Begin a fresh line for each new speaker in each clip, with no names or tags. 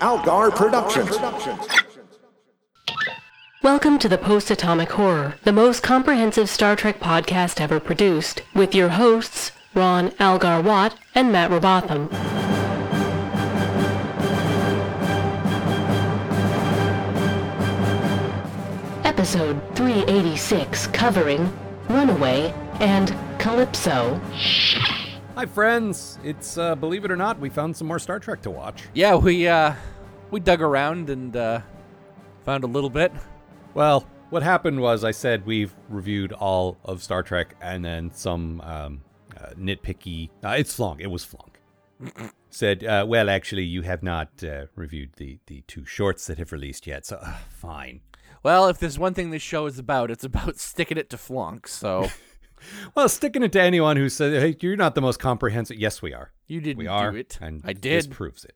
Algar Productions.
Welcome to the Post Atomic Horror, the most comprehensive Star Trek podcast ever produced, with your hosts, Ron Algar Watt and Matt Robotham. Episode 386 covering Runaway and Calypso.
Hi, friends. It's uh, believe it or not, we found some more Star Trek to watch.
Yeah, we uh we dug around and uh found a little bit.
Well, what happened was I said we've reviewed all of Star Trek, and then some um, uh, nitpicky. Uh, it's Flunk. It was Flunk. said, uh, well, actually, you have not uh, reviewed the the two shorts that have released yet. So uh, fine.
Well, if there's one thing this show is about, it's about sticking it to flunk. So
Well, sticking it to anyone who says, "Hey, you're not the most comprehensive." Yes, we are.
you didn't
We are,
do it.
and
I
This
did.
proves it.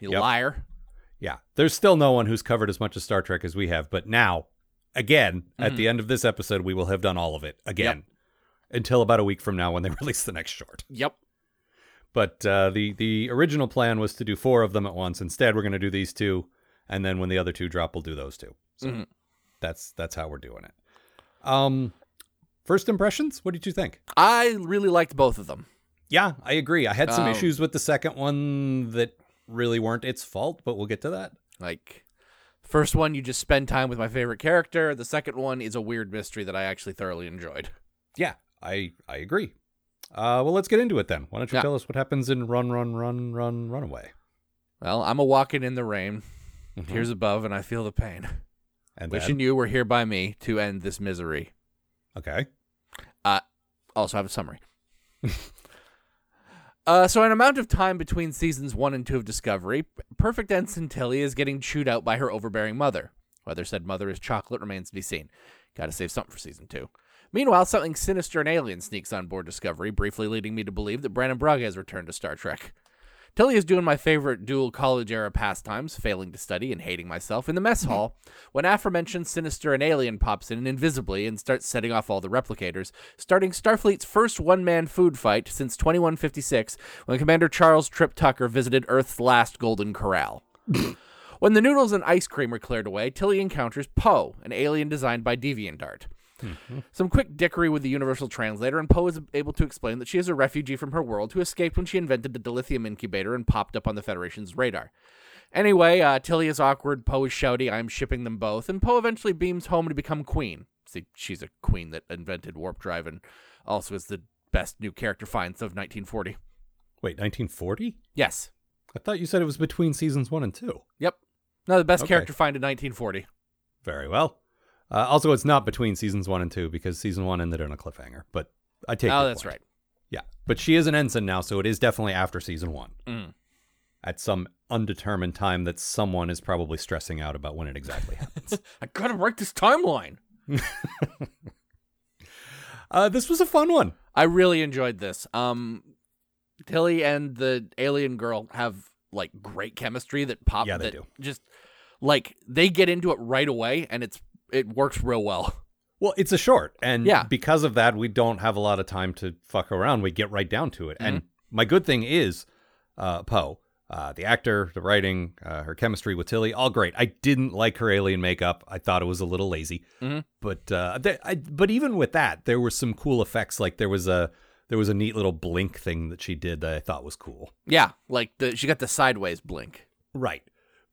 You
Yep.
liar.
Yeah, there's still no one who's covered as much of Star Trek as we have, but now, again, at the end of this episode, we will have done all of it again until about a week from now when they release the next short.
Yep.
But uh, the the original plan was to do four of them at once. Instead, we're going to do these two, and then when the other two drop, we'll do those two. So
Mhm.
that's that's how we're doing it. Um, first impressions. What did you think?
I really liked both of them.
Yeah, I agree. I had some
Um,
issues with the second one that really weren't its fault, but we'll get to that.
Like first one you just spend time with my favorite character. The second one is a weird mystery that I actually thoroughly enjoyed.
Yeah, I I agree. Uh, well, let's get into it then. Why don't you
Yeah.
tell us what happens in Run, Run, Run, Run, Runaway?
Well, I'm a walking in the rain,
Mhm.
tears above, and I feel the pain.
and
Wishing
then,
you were here by me to end this misery.
Okay,
also have a summary. uh, so, an amount of time between seasons one and two of Discovery, Perfect Ensign Tilly is getting chewed out by her overbearing mother. Whether said mother is chocolate remains to be seen. Gotta save something for season two. Meanwhile, something sinister and alien sneaks on board Discovery, briefly leading me to believe that Brannon Braga has returned to Star Trek. Tilly is doing my favorite dual college era pastimes, failing to study and hating myself, in the mess mm-hmm. hall when aforementioned sinister and alien pops in invisibly and starts setting off all the replicators, starting Starfleet's first one man food fight since 2156 when Commander Charles Trip Tucker visited Earth's last Golden Corral. when the noodles and ice cream are cleared away, Tilly encounters Poe, an alien designed by DeviantArt. Some quick dickery with the Universal Translator, and Poe is able to explain that she is a refugee from her world who escaped when she invented the dilithium incubator and popped up on the Federation's radar. Anyway, uh, Tilly is awkward, Poe is shouty, I'm shipping them both, and Poe eventually beams home to become queen. See, she's a queen that invented warp drive and also is the best new character finds of 1940.
wait, 1940?
Yes.
I thought you said it was between seasons one and two.
Yep. No, the best
Okay.
character find in 1940.
Very well. Uh, also, it's not between seasons one and two because season one ended on a cliffhanger. But I take.
Oh, that's
point.
right.
Yeah, but she is an ensign now, so it is definitely after season one.
Mm.
At some undetermined time that someone is probably stressing out about when it exactly happens.
I gotta write this timeline.
uh, this was a fun one.
I really enjoyed this. Um, Tilly and the alien girl have like great chemistry that pop.
Yeah, they
that
do.
Just like they get into it right away, and it's it works real well.
Well, it's a short, and
Yeah.
because of that, we don't have a lot of time to fuck around. We get right down to it. And
Mm-hmm.
my good thing is, uh, Poe, uh, the actor, the writing, uh, her chemistry with Tilly, all great. I didn't like her alien makeup. I thought it was a little lazy.
Mhm.
But uh, th- I, but even with that, there were some cool effects. Like there was a there was a neat little blink thing that she did that I thought was cool.
Yeah, like the she got the sideways blink.
Right.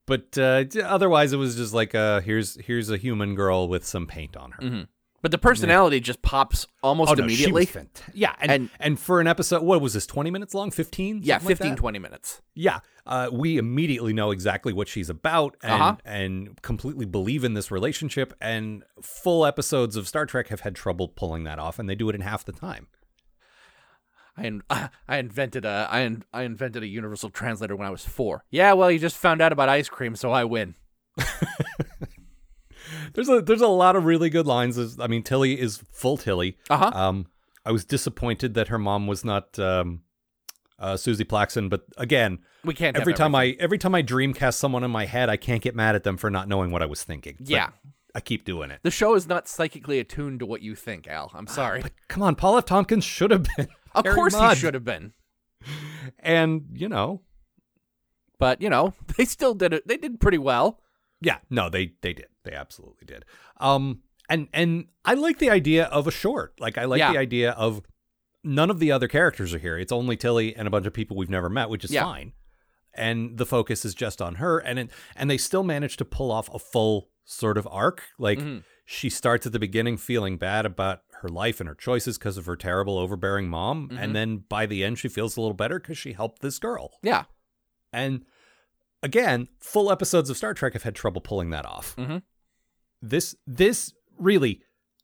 But uh, otherwise, it was just like uh, here's here's a human girl with some paint on her.
Mhm. But the personality just pops almost
Oh, no,
immediately.
fant- yeah, and, and
And-
for an episode, what was this? Twenty minutes long? Fifteen?
yeah,
Something like
15, 20 minutes.
Yeah, uh, we immediately know exactly what she's about, and
Uh-huh.
and completely believe in this relationship. And full episodes of Star Trek have had trouble pulling that off, and they do it in half the time.
I in, I invented a I in, I invented a universal translator when I was four. Yeah, well, you just found out about ice cream, so I win.
There's a there's a lot of really good lines. I mean, Tilly is full Tilly.
Uh-huh.
Um, I was disappointed that her mom was not um, uh, Suzie Plakson, but again,
We can't
every time. I every time I dreamcast someone in my head, I can't get mad at them for not knowing what I was thinking. But
Yeah.
I keep doing it.
The show is not psychically attuned to what you think, Al. I'm sorry.
But come on, Paul F. Tompkins should have been.
Of
Harry
course
Mudd.
he should have been.
And you know,
but you know they still did it. They did pretty well.
Yeah, no, they they did. They absolutely did. Um, and and I like the idea of a short. Like I like
Yeah.
the idea of none of the other characters are here. It's only Tilly and a bunch of people we've never met, which is
Yeah.
fine. And the focus is just on her, and it, and they still manage to pull off a full sort of arc. Like
Mhm.
she starts at the beginning feeling bad about her life and her choices because of her terrible overbearing mom,
Mhm.
and then by the end she feels a little better because she helped this girl.
Yeah.
And again, full episodes of Star Trek have had trouble pulling that off.
Mhm.
This this really,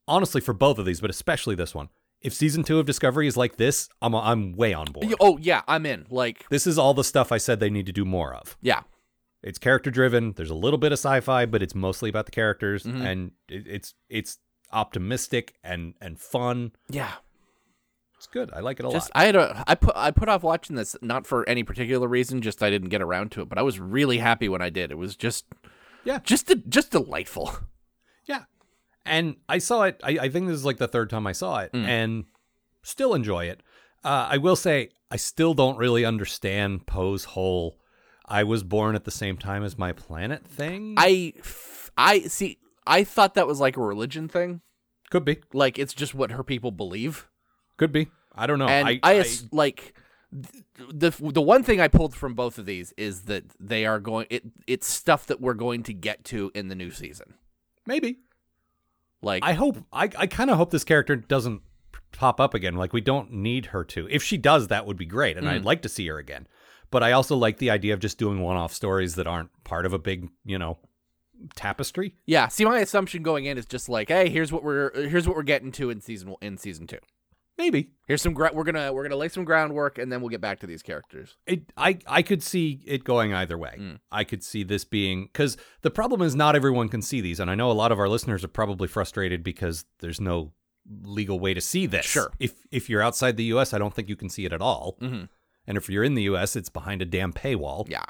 honestly, for both of these, but especially this one, if season two of Discovery is like this, I'm I'm way on board.
Oh yeah, I'm in. Like
This is all the stuff I said they need to do more of.
yeah,
It's character driven. There's a little bit of sci-fi, but it's mostly about the characters,
Mhm.
and it, it's it's optimistic and and fun.
yeah.
It's good. I like it a
Just
lot.
I had a I put I put off watching this not for any particular reason, just I didn't get around to it. But I was really happy when I did. It was just
Yeah.
just just delightful.
Yeah. And I saw it, I, I think this is like the third time I saw it,
Mm.
and still enjoy it. Uh, I will say, I still don't really understand Poe's whole I was born at the same time as my planet thing.
I f- I see. I thought that was like a religion thing.
Could be.
Like it's just what her people believe.
Could be. I don't know.
and
I,
I, ass- like the the one thing I pulled from both of these is that they are going. It it's stuff that we're going to get to in the new season.
maybe.
Like
I hope, I, I kind of hope this character doesn't pop up again. Like, we don't need her to. If she does, that would be great, and
Mm.
I'd like to see her again. But I also like the idea of just doing one off stories that aren't part of a big, you know, tapestry.
yeah. See, my assumption going in is just like, hey, here's what we're here's what we're getting to in season in season two.
Maybe.
Here's some gra- we're gonna we're gonna lay some groundwork and then we'll get back to these characters.
It, I, I could see it going either way.
Mm.
I could see this being because the problem is not everyone can see these, and I know a lot of our listeners are probably frustrated because there's no legal way to see this.
Sure.
If if you're outside the U.S., I don't think you can see it at all,
Mm-hmm.
and if you're in the U.S., it's behind a damn paywall,
Yeah.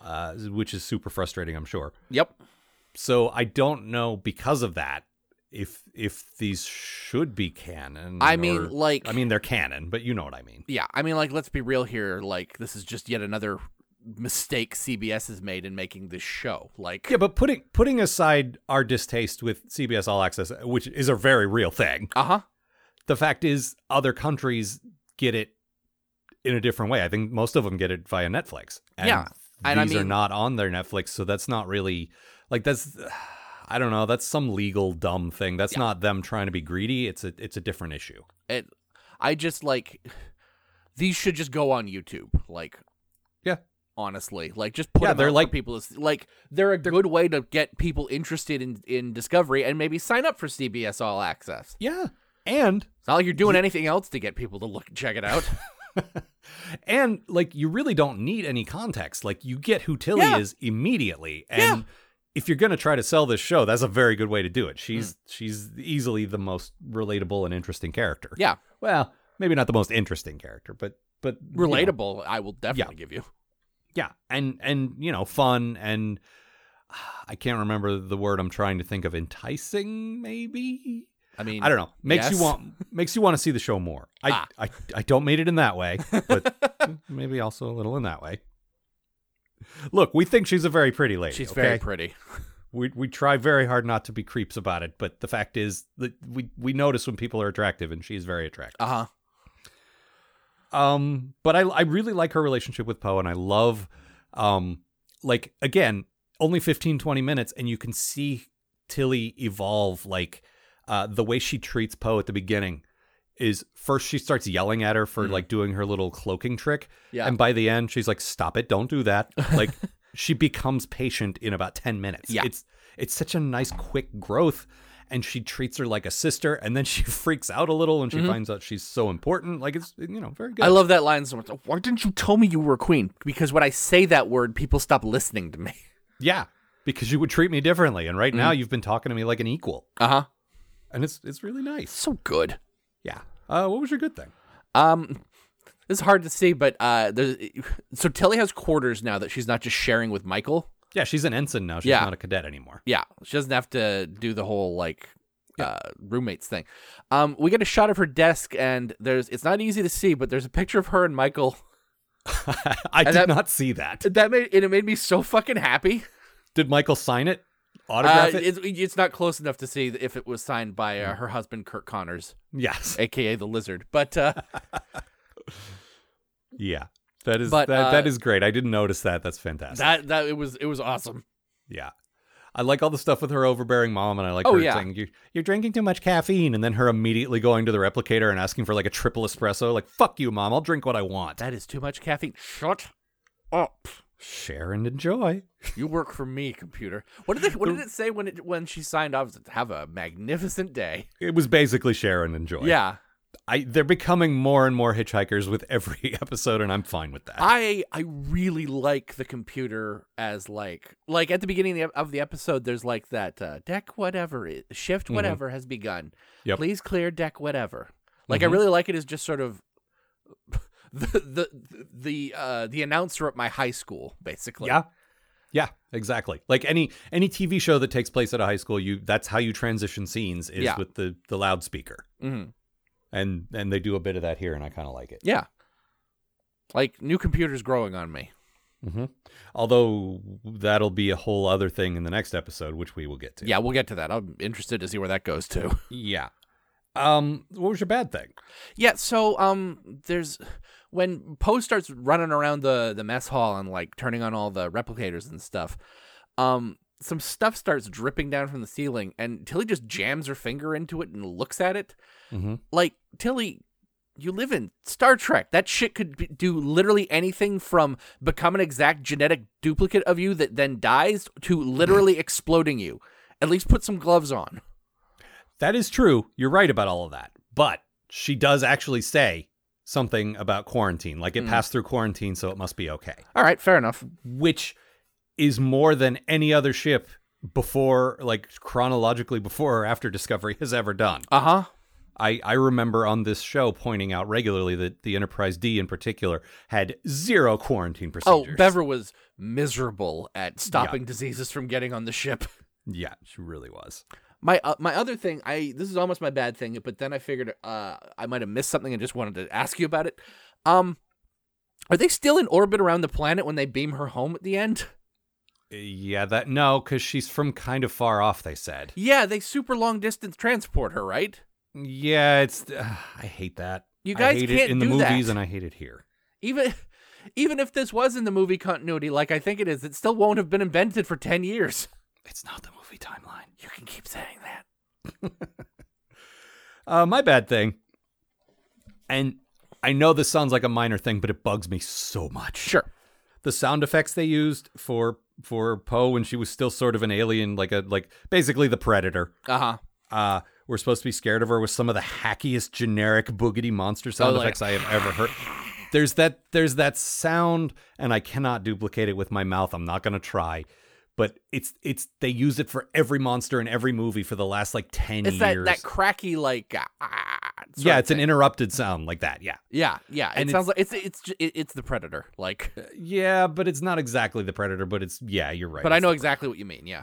Uh, which is super frustrating, I'm sure.
Yep.
So I don't know because of that if if these should be canon.
I mean,
or-
like,
I mean they're canon, but you know what I mean.
yeah. I mean, like, let's be real here. Like, this is just yet another mistake CBS has made in making this show. Like,
Yeah, but putting putting aside our distaste with CBS All Access, which is a very real thing,
uh huh.
the fact is other countries get it in a different way. I think most of them get it via Netflix. And
Yeah, and I
these are not on their Netflix, so that's not really like that's. I don't know. That's some legal dumb thing. That's not them trying to be greedy. It's a it's a different issue.
It, I just like these should just go on YouTube. Like,
Yeah.
honestly, like just put
Yeah,
them
they're like-
people. to Like, they're a good way to get people interested in in Discovery and maybe sign up for CBS All Access.
Yeah, and
It's not like you're doing anything else to get people to look check it out.
and like you really don't need any context. Like you get who Tilly
Yeah.
is immediately, and
Yeah.
if you're gonna try to sell this show, that's a very good way to do it. She's
Mm.
she's easily the most relatable and interesting character.
yeah,
Well, maybe not the most interesting character, but but you know,
relatable. I will definitely give you.
yeah, and and you know, fun and I can't remember the word I'm trying to think of. Enticing, maybe.
I mean,
I don't know. Makes
yes.
you want makes you want to see the show more. I,
Ah.
I I don't mean it in that way, but maybe also a little in that way. Look, we think she's a very pretty lady.
She's
okay?
very pretty.
We we try very hard not to be creeps about it, but the fact is that we we notice when people are attractive, and she's very attractive.
Uh huh.
Um, but I I really like her relationship with Poe, and I love, um, like again, only 15, 20 minutes, and you can see Tilly evolve. Like, uh, the way she treats Poe at the beginning is first she starts yelling at her for
Mhm.
like doing her little cloaking trick,
Yeah.
and by the end she's like, "Stop it! Don't do that!" Like, she becomes patient in about ten minutes.
Yeah.
it's it's such a nice quick growth. And she treats her like a sister, and then she freaks out a little when she
Mhm.
finds out she's so important. Like it's you know very good.
I love that line so much. Why didn't you tell me you were a queen? Because when I say that word, people stop listening to me.
Yeah, because you would treat me differently, and right
Mm-hmm.
now you've been talking to me like an equal,
Uh huh.
And it's it's really nice.
So good.
Yeah. Uh, what was your good thing?
Um, this is hard to see, but uh, there's so Tilly has quarters now that she's not just sharing with Michael.
Yeah, she's an ensign now. She's
Yeah.
not a cadet anymore.
Yeah, she doesn't have to do the whole like uh, roommates thing. Um, we get a shot of her desk, and there's it's not easy to see, but there's a picture of her and Michael
I did
that-
not see that.
That made and it made me so fucking happy.
Did Michael sign it?
Uh,
it?
it's, it's not close enough to see if it was signed by uh, her husband Curt Connors,
Yes.
aka the Lizard. But uh,
Yeah. That is
But,
that,
uh,
that is great. I didn't notice that. That's fantastic.
that that it was it was awesome.
yeah. I like all the stuff with her overbearing mom, and I like
Oh,
her
yeah.
saying you're, you're drinking too much caffeine, and then her immediately going to the replicator and asking for like a triple espresso. Like, fuck you, mom. I'll drink what I want.
That is too much caffeine. Shut up.
Share and enjoy.
You work for me, computer. What did it, what did it say when it when she signed off? Have a magnificent day.
It was basically share and enjoy.
Yeah,
I they're becoming more and more hitchhikers with every episode, and I'm fine with that.
I I really like the computer as like like at the beginning of the- episode. There's like that uh, deck whatever shift whatever has begun.
Mm-hmm. Yep.
Please clear deck whatever. Like I
Mhm.
really like it as just sort of the the the uh, the announcer at my high school basically.
Yeah. Yeah, exactly. Like any any TV show that takes place at a high school, you that's how you transition scenes is
Yeah.
with the the loudspeaker.
hmm
And and they do a bit of that here and I kind of like it.
Yeah. Like new computers growing on me.
Mm-hmm. Although that'll be a whole other thing in the next episode which we will get to.
Yeah, we'll get to that. I'm interested to see where that goes to.
Yeah. Um what was your bad thing?
Yeah, so um there's when Poe starts running around the the mess hall and like turning on all the replicators and stuff, um some stuff starts dripping down from the ceiling and Tilly just jams her finger into it and looks at it.
Mhm.
Like Tilly you live in Star Trek. That shit could be, do literally anything from become an exact genetic duplicate of you that then dies to literally exploding you. At least put some gloves on.
That is true. You're right about all of that. But she does actually say something about quarantine. Like it passed through quarantine, so it must be okay.
All right, fair enough.
Which is more than any other ship before, like chronologically before or after Discovery has ever done.
Uh huh.
I, I remember on this show pointing out regularly that the Enterprise D in particular had zero quarantine procedures.
Oh,
procedures.
Bever was miserable at stopping diseases from getting on the ship.
Yeah, she really was.
My uh, my other thing, I this is almost my bad thing, but then I figured uh, I might have missed something and just wanted to ask you about it. Um, are they still in orbit around the planet when they beam her home at the end?
Yeah, that no, because she's from kind of far off. They said.
Yeah, they super long distance transport her, right?
Yeah, it's. Uh, I hate that.
You
I
guys
hate
can't
it in the movies,
that.
and I hate it here.
Even even if this was in the movie continuity, like I think it is, it still won't have been invented for ten years.
It's not the movie timeline.
You can keep saying that.
Uh, my bad thing. And I know this sounds like a minor thing, but it bugs me so much.
Sure.
The sound effects they used for for Poe when she was still sort of an alien, like a like basically the predator.
Uh huh.
Uh, we're supposed to be scared of her with some of the hackiest generic boogity monster sound
Oh, like-
effects I have ever heard. There's that there's that sound, and I cannot duplicate it with my mouth. I'm not gonna try. But it's it's they use it for every monster in every movie for the last like ten
It's that
years.
that cracky like ah,
yeah, it's an interrupted sound like that. Yeah.
Yeah, yeah.
And
it sounds like it's it's it's the predator. Like,
Yeah, but it's not exactly the predator, but it's yeah, you're right.
but I know exactly what you mean. Yeah.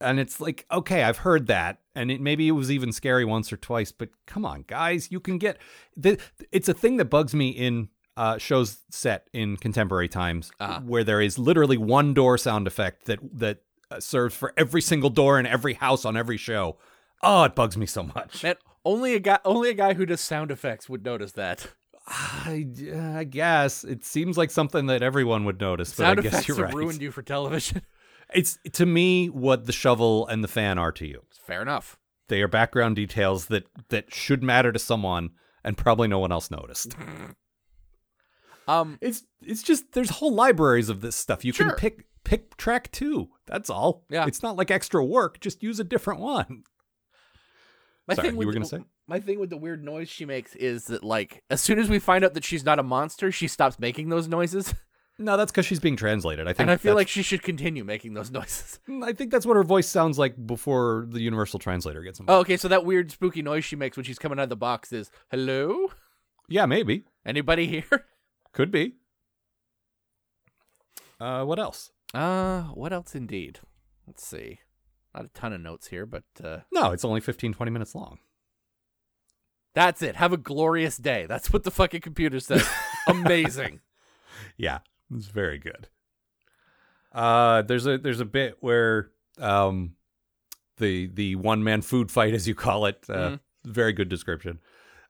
and it's like okay, I've heard that, and it maybe it was even scary once or twice, but come on, guys, you can get the. It's a thing that bugs me in uh, shows set in contemporary times,
Uh-huh.
where there is literally one door sound effect that that uh, serves for every single door in every house on every show. Oh, it bugs me so much.
Man, only a guy only a guy who does sound effects would notice that.
I, I guess it seems like something that everyone would notice, but
Sound
I guess you're
have
right.
ruined you for television.
It's to me what the shovel and the fan are to you.
Fair enough.
They are background details that that should matter to someone and probably no one else noticed.
Um,
It's it's just there's whole libraries of this stuff. You
Sure.
can pick pick track 2. That's all.
Yeah.
It's not like extra work, just use a different one.
my
Sorry,
thing
you
with
were
the-
gonna say?
my thing with the weird noise she makes is that like as soon as we find out that she's not a monster, she stops making those noises,
No, that's cuz she's being translated. I think
and I feel like she should continue making those noises.
I think that's what her voice sounds like before the universal translator gets involved.
Oh, okay. So that weird spooky noise she makes when she's coming out of the box is hello.
Yeah, maybe.
Anybody here?
Could be. Uh what else?
Uh, what else? Indeed. Let's see. Not a ton of notes here, but uh,
No, it's only 15 20 minutes long.
that's it. Have a glorious day. That's what the fucking computer says. Amazing.
yeah, it's very good. Uh, there's a there's a bit where um, the the one man food fight, as you call it, uh, very good description,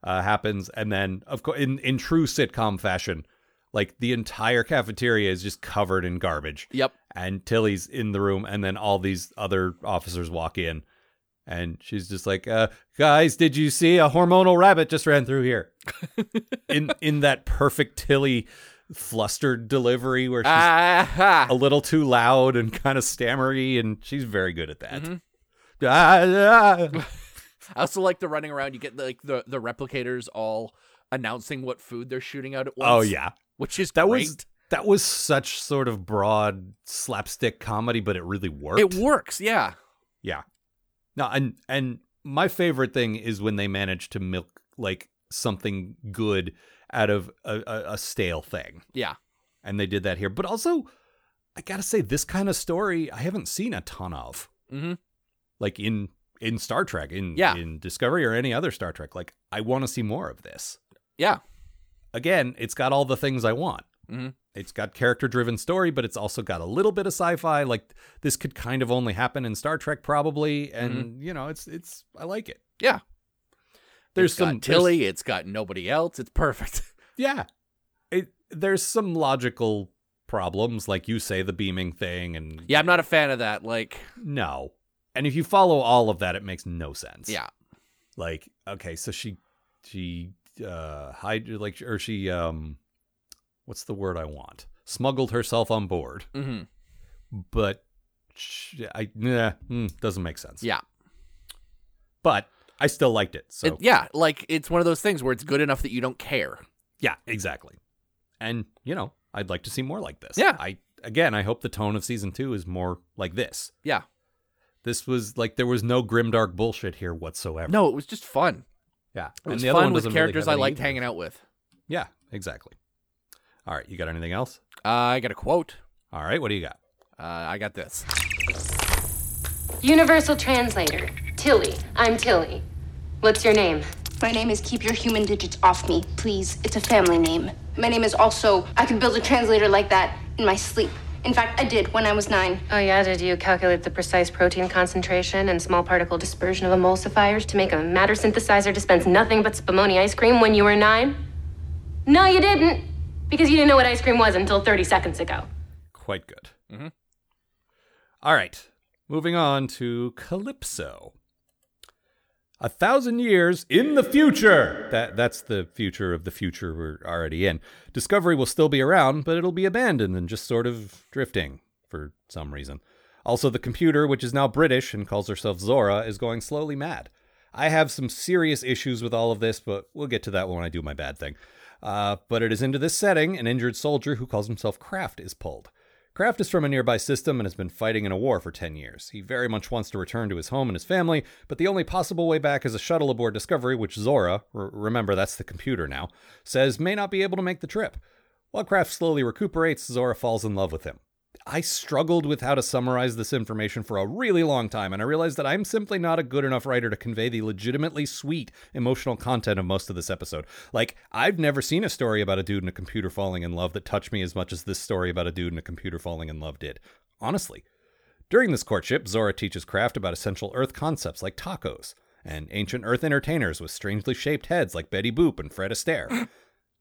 uh, happens, and then of course in in true sitcom fashion, like the entire cafeteria is just covered in garbage.
Yep.
and Tilly's in the room, and then all these other officers walk in, and she's just like, uh, "Guys, did you see a hormonal rabbit just ran through here?" in in that perfect Tilly flustered delivery where she's
Ah,
a little too loud and kind of stammery, and she's very good at that.
Mhm. I also like the running around. You get like the the replicators all announcing what food they're shooting out at once.
oh yeah,
which is
that
great.
was that was such sort of broad slapstick comedy, but it really worked.
it works. Yeah,
Yeah. No, and and my favorite thing is when they manage to milk like something good out of a, a, a stale thing,
yeah.
and they did that here. But also, I gotta say, this kind of story I haven't seen a ton of,
Mm-hmm.
like in in Star Trek, in
Yeah.
in Discovery or any other Star Trek. Like, I want to see more of this.
Yeah.
Again, it's got all the things I want.
Mhm.
It's got character driven story, but it's also got a little bit of sci-fi. Like this could kind of only happen in Star Trek, probably, and
Mm-hmm.
you know, it's it's I like it.
Yeah.
There's
It's got
some there's-
Tilly. It's got nobody else. It's perfect.
yeah, it, there's some logical problems, like you say, the beaming thing, and
yeah, I'm not a fan of that. Like,
no, and if you follow all of that, it makes no sense.
yeah,
like okay, so she she uh hide like or she um what's the word I want smuggled herself on board,
hmm
but sh I nah, mm, doesn't make sense.
yeah,
but I still liked it. So
It- yeah. Like it's one of those things where it's good enough that you don't care.
Yeah, exactly. And you know, I'd like to see more like this.
Yeah.
I again, I hope the tone of season two is more like this.
Yeah.
This was like there was no grimdark bullshit here whatsoever.
No, it was just fun.
yeah,
It was
the other
fun
one
with
doesn't really
characters I liked
either.
hanging out with.
Yeah, exactly. All right, you got anything else?
Uh, I got a quote.
All right, what do you got?
Uh, I got this.
Universal translator. Tilly. I'm Tilly. What's your name?
My name is Keep Your Human Digits Off Me, please. It's a family name. My name is also, I could build a translator like that in my sleep. In fact, I did when I was nine.
Oh, yeah? Did you calculate the precise protein concentration and small particle dispersion of emulsifiers to make a matter synthesizer dispense nothing but spumoni ice cream when you were nine? No, you didn't. Because you didn't know what ice cream was until 30 seconds ago.
Quite good. Mm-hmm. All right, moving on to Calypso. A thousand years in the future. That that's the future of the future we're already in. Discovery will still be around, but it'll be abandoned and just sort of drifting for some reason. Also, the computer, which is now British and calls herself Zora, is going slowly mad. I have some serious issues with all of this, but we'll get to that when I do my bad thing. Uh, but it is into this setting an injured soldier who calls himself Craft is pulled. Craft is from a nearby system and has been fighting in a war for 10 years. He very much wants to return to his home and his family, but the only possible way back is a shuttle aboard Discovery, which Zora, r- remember that's the computer now, says may not be able to make the trip. While Craft slowly recuperates, Zora falls in love with him. I struggled with how to summarize this information for a really long time, and I realized that I'm simply not a good enough writer to convey the legitimately sweet emotional content of most of this episode. Like, I've never seen a story about a dude and a computer falling in love that touched me as much as this story about a dude and a computer falling in love did. Honestly. During this courtship, Zora teaches Craft about essential Earth concepts like tacos, and ancient Earth entertainers with strangely shaped heads like Betty Boop and Fred Astaire.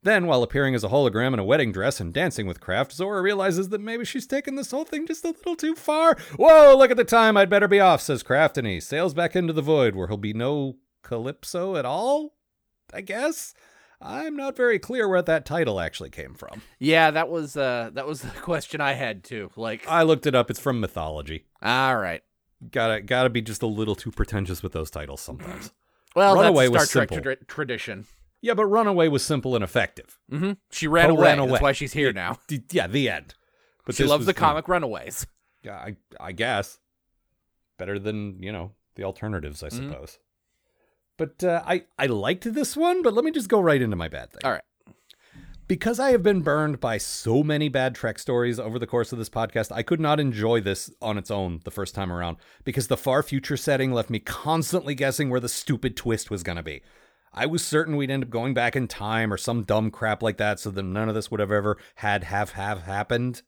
Then, while appearing as a hologram in a wedding dress and dancing with Craft, Zora realizes that maybe she's taken this whole thing just a little too far. Whoa, look at the time, I'd better be off, says Craft, and he sails back into the void where he'll be no Calypso at all? I guess? I'm not very clear where that title actually came from.
Yeah, that was uh that was the question I had too. Like,
I looked it up, it's from mythology.
all right.
Gotta gotta be just a little too pretentious with those titles sometimes.
Well,
Runaway
that's
was
Star Trek tra- tradition.
Yeah, but Runaway was simple and effective.
hmm She ran away.
ran away.
That's why she's here now.
D- Yeah, the end. But
she loves the comic Runaways.
Yeah, I I guess better than you know the alternatives, I
Mhm.
suppose. But uh, I I liked this one, but let me just go right into my bad thing.
All right.
Because I have been burned by so many bad Trek stories over the course of this podcast, I could not enjoy this on its own the first time around because the far future setting left me constantly guessing where the stupid twist was going to be. I was certain we'd end up going back in time or some dumb crap like that, so that none of this would have ever had have have happened.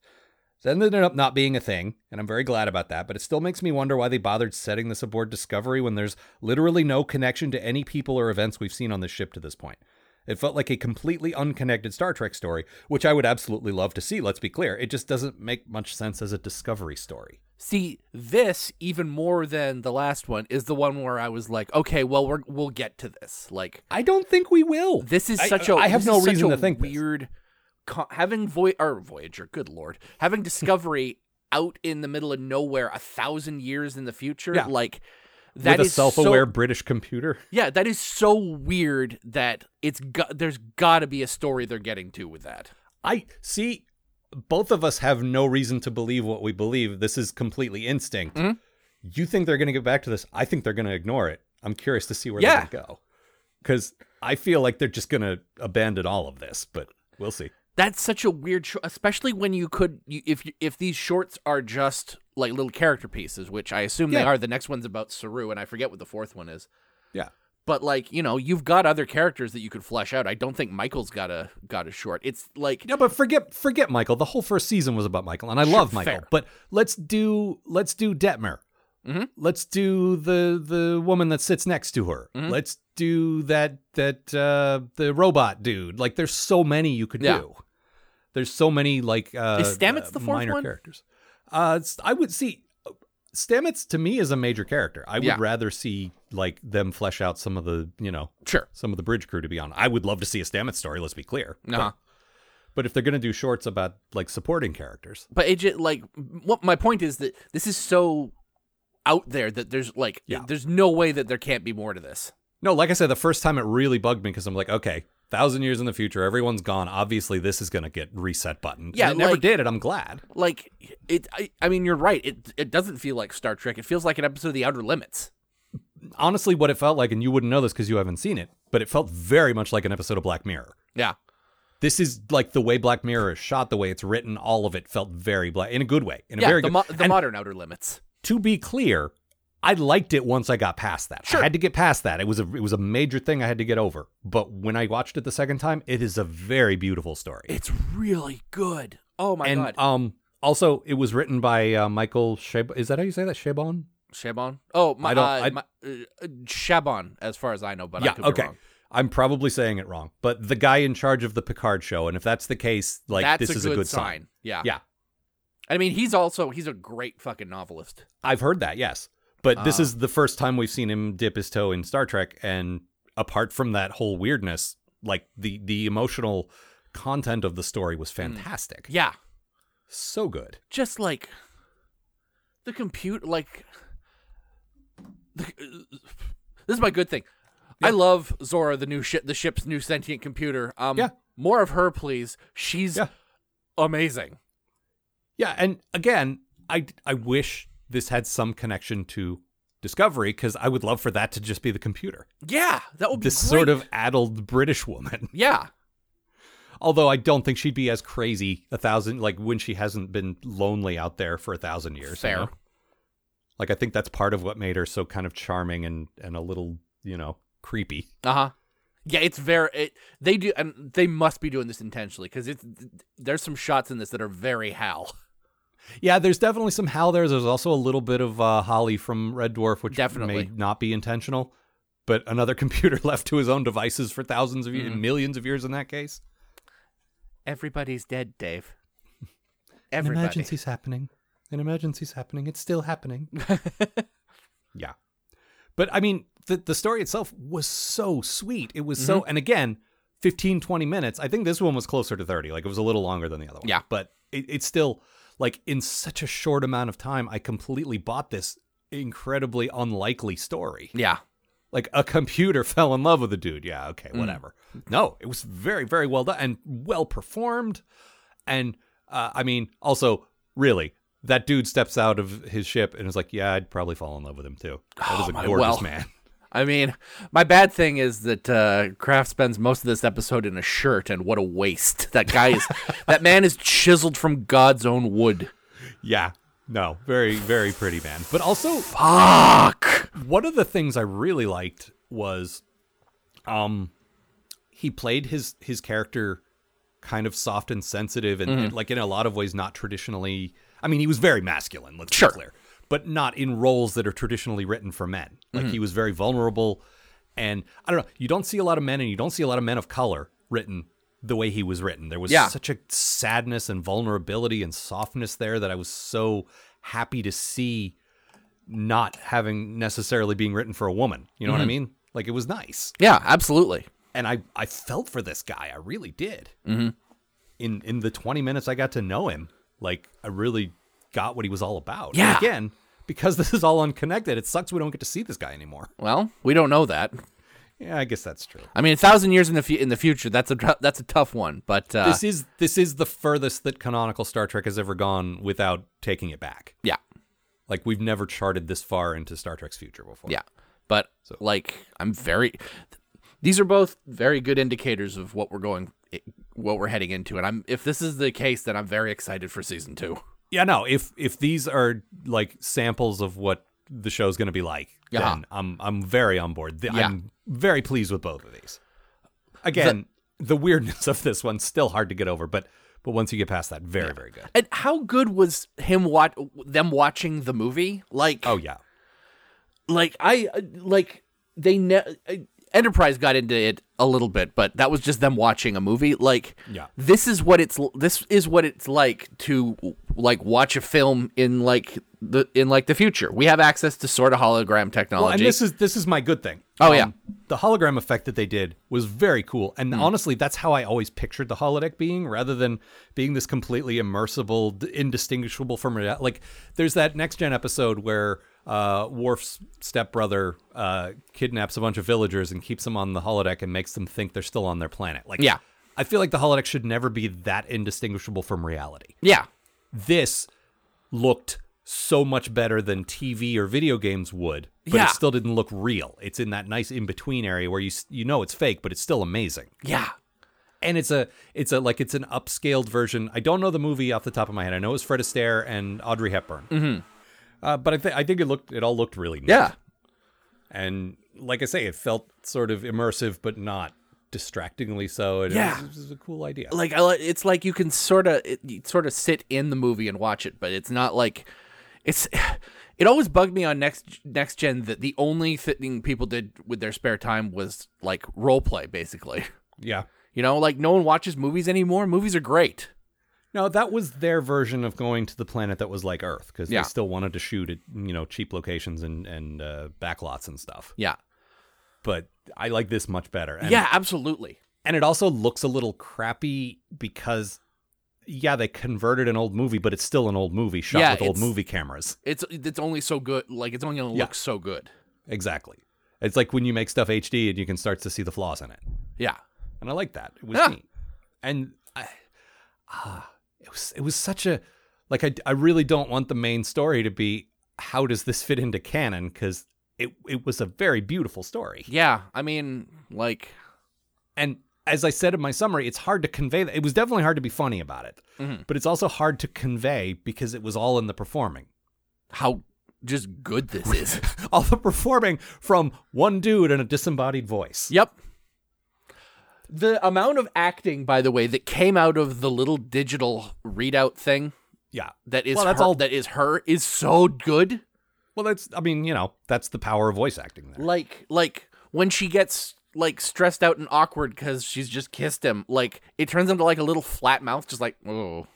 It ended up not being a thing, and I'm very glad about that, but it still makes me wonder why they bothered setting this aboard Discovery when there's literally no connection to any people or events we've seen on this ship to this point. It felt like a completely unconnected Star Trek story, which I would absolutely love to see, let's be clear. It just doesn't make much sense as a Discovery story.
See, this even more than the last one is the one where I was like, okay, well, we're, we'll get to this. Like,
I don't think we will.
this is
I-
such uh, a
I have no reason to think
weird co- having Voy or Voyager. Good lord, having Discovery out in the middle of nowhere, a thousand years in the future.
Yeah.
Like that
With a self-aware British computer.
yeah, that is so weird that it's got. There's got to be a story they're getting to with that.
I see. Both of us have no reason to believe what we believe. This is completely instinct.
Mhm.
You think they're going to get back to this? I think they're going to ignore it. I'm curious to see where
Yeah.
to go. Because I feel like they're just going to abandon all of this, but we'll see.
That's such a weird, sh- especially when you could, you, if if these shorts are just like little character pieces, which I assume they are. The next one's about Saru, and I forget what the fourth one is.
Yeah.
But like you know, you've got other characters that you could flesh out. I don't think Michael's got a got a short. It's like
no but forget forget Michael. The whole first season was about Michael, and I
Sure,
love Michael.
fair.
But let's do let's do Detmer.
Mhm.
Let's do the the woman that sits next to her.
Mhm.
Let's do that that uh the robot dude. Like there's so many you could
Yeah.
do. There's so many like uh
Is Stamets
uh,
the fourth
minor
one?
characters. Uh I would see Stamets to me is a major character. I would
Yeah.
rather see like them flesh out some of the, you know,
sure.
some of the bridge crew to be on. I would love to see a Stamets story, let's be clear. But-
Uh-huh.
but if they're going to do shorts about like supporting characters,
But it just like what my point is that this is so out there that there's like
Yeah.
there's no way that there can't be more to this.
no, like I said, the first time it really bugged me because I'm like, okay, thousand years in the future, everyone's gone. Obviously, this is going to get reset button.
Yeah,
and it never did, and I'm glad.
Like it, I, I mean, you're right. It it doesn't feel like Star Trek. It feels like an episode of The Outer Limits.
Honestly, what it felt like, and you wouldn't know this because you haven't seen it, but it felt very much like an episode of Black Mirror.
Yeah,
This is like the way Black Mirror is shot, the way it's written. All of it felt very black in a good way, in a
yeah.
very
the
good.
mo- the modern Outer Limits.
to be clear, I liked it once I got past that.
Sure.
I had to get past that. It was a it was a major thing I had to get over. But when I watched it the second time, it is a very beautiful story.
It's really good. Oh my
and
god,
um also it was written by uh, Michael Shab is that how you say that Chabon?
Shabon. Oh my,
I don't-
uh,
I-
my uh, Shabon, as far as I know, but I
yeah,
could be
okay.
wrong.
I'm probably saying it wrong, but the guy in charge of the Picard show, and if that's the case, like
That's
this
a
is
good
a good
sign. Yeah,
Yeah,
I mean, he's also he's a great fucking novelist.
I've heard that, yes. But this
Uh.
is the first time we've seen him dip his toe in Star Trek, and apart from that whole weirdness, like the the emotional content of the story was fantastic.
Yeah,
So good.
just like the compute like the, this is my good thing i love zora the new ship the ship's new sentient computer um
Yeah.
more of her please she's
Yeah.
amazing
Yeah, and again, I I wish this had some connection to Discovery because I would love for that to just be the computer.
yeah that would be
This sort of addled British woman.
yeah
Although I don't think she'd be as crazy a thousand like when she hasn't been lonely out there for a thousand years. you
Fair.
know? Like I think that's part of what made her so kind of charming and and a little, you know, creepy.
uh-huh yeah it's very it, they do and they must be doing this intentionally because it's there's some shots in this that are very hal
Yeah, there's definitely some Hal there. There's also a little bit of uh, Holly from Red Dwarf, which
Definitely.
may not be intentional. But another computer left to his own devices for thousands of years,
Mhm.
millions of years in that case.
everybody's dead dave
An emergency's happening. An emergency's happening. It's still happening. yeah. But I mean, the the story itself was so sweet. It was
Mm-hmm.
so and again, 15 20 minutes. I think this one was closer to 30. Like it was a little longer than the other one.
Yeah.
But it, it's still like in such a short amount of time, I completely bought this incredibly unlikely story.
yeah
Like a computer fell in love with a dude. Yeah, okay,
Mm.
whatever. No, it was very, very well done and well performed. And uh, I mean, also, really, that dude steps out of his ship and is like, "Yeah, I'd probably fall in love with him too." That was
Oh,
a gorgeous
well.
man.
I mean, my bad thing is that uh, Craft spends most of this episode in a shirt, and what a waste! That guy is, that man is chiseled from God's own wood.
Yeah, no, very, very pretty man. But also,
Fuck.
one of the things I really liked was Um, he played his his character kind of soft and sensitive, and, and, like in a lot of ways not traditionally. I mean, he was very masculine. Let's
Sure.
be clear, but not in roles that are traditionally written for men. Like
Mm-hmm.
he was very vulnerable, and I don't know. You don't see a lot of men, and you don't see a lot of men of color written the way he was written. There was
Yeah.
such a sadness and vulnerability and softness there that I was so happy to see not having necessarily being written for a woman. You know what I mean? Like it was nice,
Yeah, absolutely.
and I I felt for this guy. I really did. Mm-hmm. In in the twenty minutes I got to know him, like I really got what he was all about. And
Yeah.
again, because this is all unconnected, it sucks we don't get to see this guy anymore.
Well, we don't know that.
Yeah, I guess that's true.
I mean, a thousand years in the fu- in the future, that's a that's a tough one. But uh,
this is this is the furthest that canonical Star Trek has ever gone without taking it back.
yeah,
Like we've never charted this far into Star Trek's future before.
yeah. But like, I'm very. These are both very good indicators of what we're going, what we're heading into, and I'm. If this is the case, then I'm very excited for season two.
Yeah, no. If if these are like samples of what the show's going to be like,
Yeah.
then I'm I'm very on board. The-
Yeah.
I'm very pleased with both of these. Again, the, weirdness of this one's still hard to get over, but but once you get past that, very very good.
And how good was him watch them watching the movie? Like,
Oh yeah,
like I like they ne- Enterprise got into it a little bit, but that was just them watching a movie. Like,
Yeah.
this is what it's this is what it's like to like watch a film in like the in like the future. We have access to sort of hologram technology.
well, and this is this is my good thing.
Oh, yeah. Hmm.
the hologram effect that they did was very cool, and honestly, that's how I always pictured the holodeck being, rather than being this completely immersible, indistinguishable from reality. Like, there's that next gen episode where uh, Worf's stepbrother uh, kidnaps a bunch of villagers and keeps them on the holodeck and makes them think they're still on their planet. Like,
Yeah.
I feel like the holodeck should never be that indistinguishable from reality
yeah,
this looked so much better than TV or video games would, but
Yeah.
it still didn't look real. It's in that nice in between area where you you know it's fake, but it's still amazing.
yeah,
And it's a it's a like it's an upscaled version. I don't know the movie off the top of my head. I know it was Fred Astaire and Audrey Hepburn. Mm-hmm. Uh, but I think I think it looked it all looked really neat.
yeah,
And like I say, it felt sort of immersive, but not distractingly so. It,
Yeah.
it was, it was a cool idea.
like I, it's like you can sort of sort of sit in the movie and watch it, but it's not like it's. It always bugged me on next next gen that the only thing people did with their spare time was like role play, basically.
yeah.
You know, like no one watches movies anymore. Movies are great.
No, that was their version of going to the planet that was like Earth because
Yeah.
they still wanted to shoot at you know cheap locations and and uh, backlots and stuff.
Yeah.
But I like this much better. And,
yeah, absolutely.
and it also looks a little crappy because yeah, they converted an old movie, but it's still an old movie shot
Yeah,
with old movie cameras.
It's it's only so good. Like it's only gonna
Yeah.
look so good.
Exactly. It's like when you make stuff HD and you can start to see the flaws in it.
Yeah.
and I like that. It was
Yeah.
neat, and I, ah, it was it was such a like I I really don't want the main story to be how does this fit into canon because it it was a very beautiful story,
Yeah. I mean, like,
and as I said in my summary, it's hard to convey that. It was definitely hard to be funny about it,
Mhm.
but it's also hard to convey because it was all in the performing.
how just good this is.
All the performing from one dude and a disembodied voice.
Yep. The amount of acting, by the way, that came out of the little digital readout thing
Yeah.
that is
Well, that's
her,
all-
that is her is so good.
Well, that's I mean you know that's the power of voice acting there.
Like like when she gets like stressed out and awkward because she's just kissed him, like it turns into like a little flat mouth, just like oh.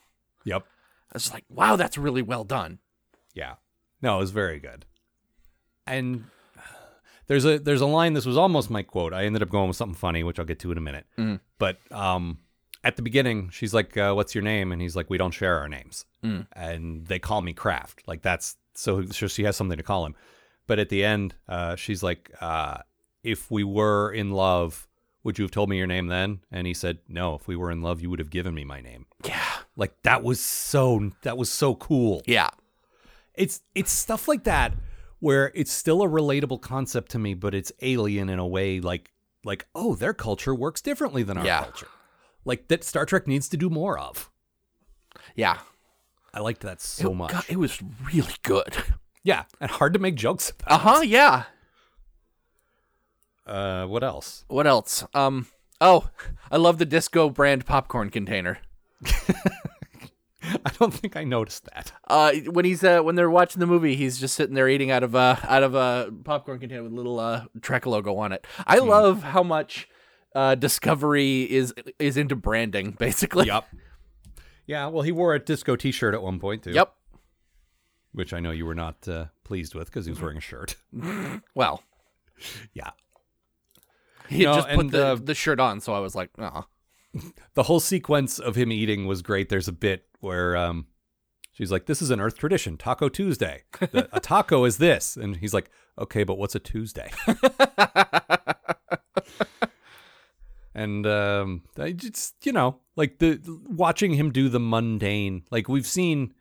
Yep.
I was just like, wow, that's really well done.
Yeah. No, it was very good. And there's a there's a line. This was almost my quote. I ended up going with something funny, which I'll get to in a minute.
Mm.
But um, at the beginning, she's like, uh, "What's your name?" And he's like, "We don't share our names."
Mm.
And they call me Craft. Like that's so. So she has something to call him. But at the end, uh, she's like, uh, "If we were in love, would you have told me your name then?" And he said, "No. If we were in love, you would have given me my name."
Yeah.
Like that was so that was so cool
Yeah.
it's it's stuff like that where it's still a relatable concept to me but it's alien in a way like like oh their culture works differently than our
Yeah.
culture like that star trek needs to do more of
Yeah.
i liked that so
It-
much
God, it was really good.
yeah and hard to make jokes about
Uh huh. Yeah.
Uh, what else?
What else? Um. Oh, I love the disco brand popcorn container.
I don't think I noticed that.
Uh, when he's uh, when they're watching the movie, he's just sitting there eating out of a out of a popcorn container with a little uh Trek logo on it. I love how much uh Discovery is is into branding, basically.
Yep. Yeah, well, he wore a disco T-shirt at one point too.
Yep.
Which I know you were not uh, pleased with because he was wearing a shirt.
Well,
yeah.
he
No,
just put
and,
the,
uh,
the shirt on, so I was like, oh.
The whole sequence of him eating was great. There's a bit where um, she's like, "This is an Earth tradition, Taco Tuesday. The- a taco is this," and he's like, "Okay, but what's a Tuesday?" and um, I just you know like the watching him do the mundane like we've seen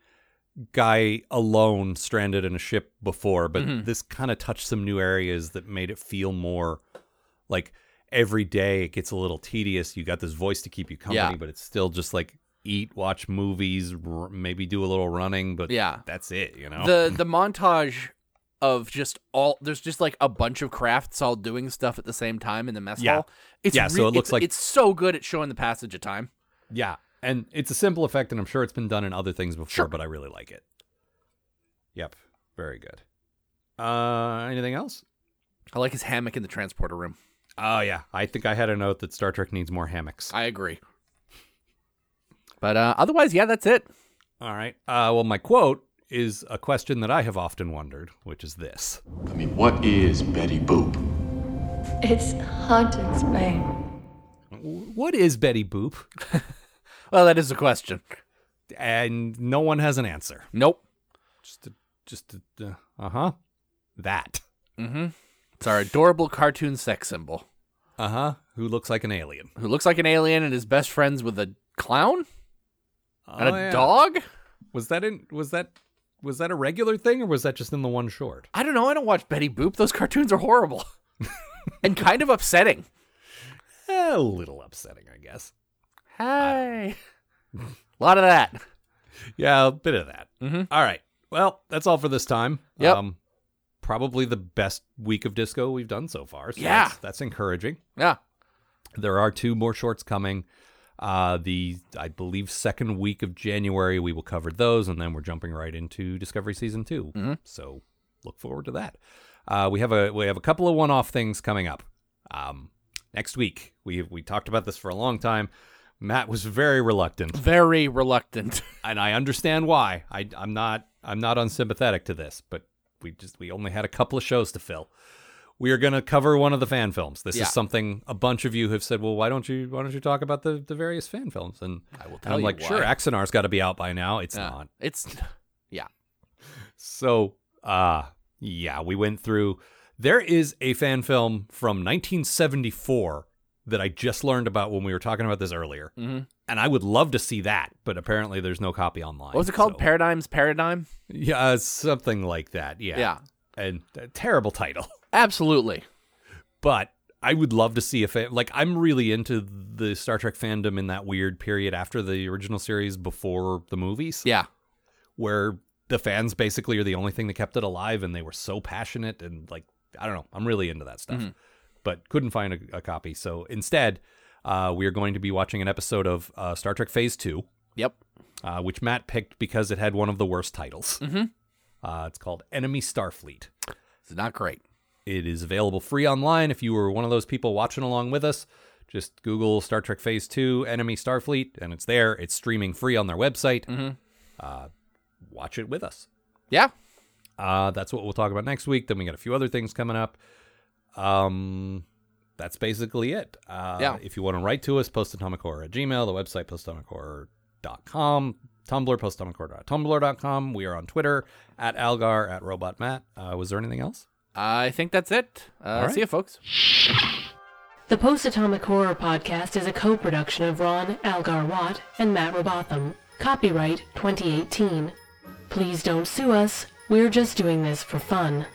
guy alone stranded in a ship before but this kind of touched some new areas that made it feel more like every day it gets a little tedious you got this voice to keep you company
Yeah.
but it's still just like eat watch movies r- maybe do a little running but
Yeah.
that's it you know
the the montage of just all there's just like a bunch of crafts all doing stuff at the same time in the mess
Yeah.
hall. It's
Yeah, so it looks
it's-
like-
it's so good at showing the passage of time.
Yeah, and it's a simple effect, and I'm sure it's been done in other things before,
Sure.
but I really like it. Yep, very good. Uh, anything else?
I like his hammock in the transporter room.
Oh yeah, I think I had a note that Star Trek needs more hammocks.
I agree. But uh, otherwise, yeah, that's it.
All right. Uh, well, my quote is a question that I have often wondered, which is this:
I mean, what is Betty Boop?
It's hard to explain.
What is Betty Boop?
Well, that is a question.
And no one has an answer.
Nope.
Just, a, just, uh huh. That. Mhm.
It's our adorable cartoon sex symbol
Uh huh. Who looks like an alien?
who looks like an alien and is best friends with a clown and
Oh,
a
yeah.
dog.
Was that in? Was that? Was that a regular thing, or was that just in the one short?
I don't know. I don't watch Betty Boop. Those cartoons are horrible and kind of upsetting.
A little upsetting, I guess.
Hey, a lot of that.
Yeah, a bit of that.
Mhm.
All right. Well, that's all for this time.
Yep.
Um, probably the best week of disco we've done so far. So
Yeah.
That's, that's encouraging.
Yeah.
There are two more shorts coming. Uh, the I believe second week of January we will cover those, and then we're jumping right into Discovery season 2
Mm-hmm.
So look forward to that. Uh, we have a we have a couple of one off things coming up. Um, next week we we talked about this for a long time. Matt was very reluctant
Very reluctant.
and I understand why. I, I'm not I'm not unsympathetic to this, but we just we only had a couple of shows to fill. We are going to cover one of the fan films. This
Yeah.
is something a bunch of you have said. Well, why don't you why don't you talk about the, the various fan films? And
I will tell
I'm
you
like, sure,
why.
Axanar's got to be out by now. It's not.
It's yeah.
So, uh yeah, we went through. There is a fan film from 1974 that I just learned about when we were talking about this earlier,
Mm-hmm.
and I would love to see that, but apparently there's no copy online.
What was it called?
so-
Paradigms Paradigm.
Yeah, something like that. Yeah.
Yeah.
And a terrible title.
Absolutely.
But I would love to see if it, like, I'm really into the Star Trek fandom in that weird period after the original series before the movies,
Yeah.
where the fans basically are the only thing that kept it alive and they were so passionate and, like, I don't know. I'm really into that stuff. But couldn't find a, a copy. So instead, uh, we are going to be watching an episode of uh, Star Trek Phase 2.
Yep.
uh, which Matt picked because it had one of the worst titles. Mm-hmm. Uh, it's called Enemy Starfleet.
It's not great.
It is available free online if you were one of those people watching along with us. Just Google Star Trek Phase 2 Enemy Starfleet, and it's there. It's streaming free on their website.
Mm-hmm.
Uh, watch it with us.
Yeah.
Uh, that's what we'll talk about next week. Then we got a few other things coming up. Um, that's basically it. Uh,
Yeah.
If you want to write to us, postatomichorror at gmail, the website postatomichorror.com, Tumblr, postatomichorror.tumblr.com. We are on Twitter at Algar, at RobotMatt. Uh, was there anything else?
I think that's it. Uh,
right.
See you, folks.
The Post Atomic Horror Podcast is a co production of Ron Algar Watt and Matt Robotham. Copyright 2018. Please don't sue us. We're just doing this for fun.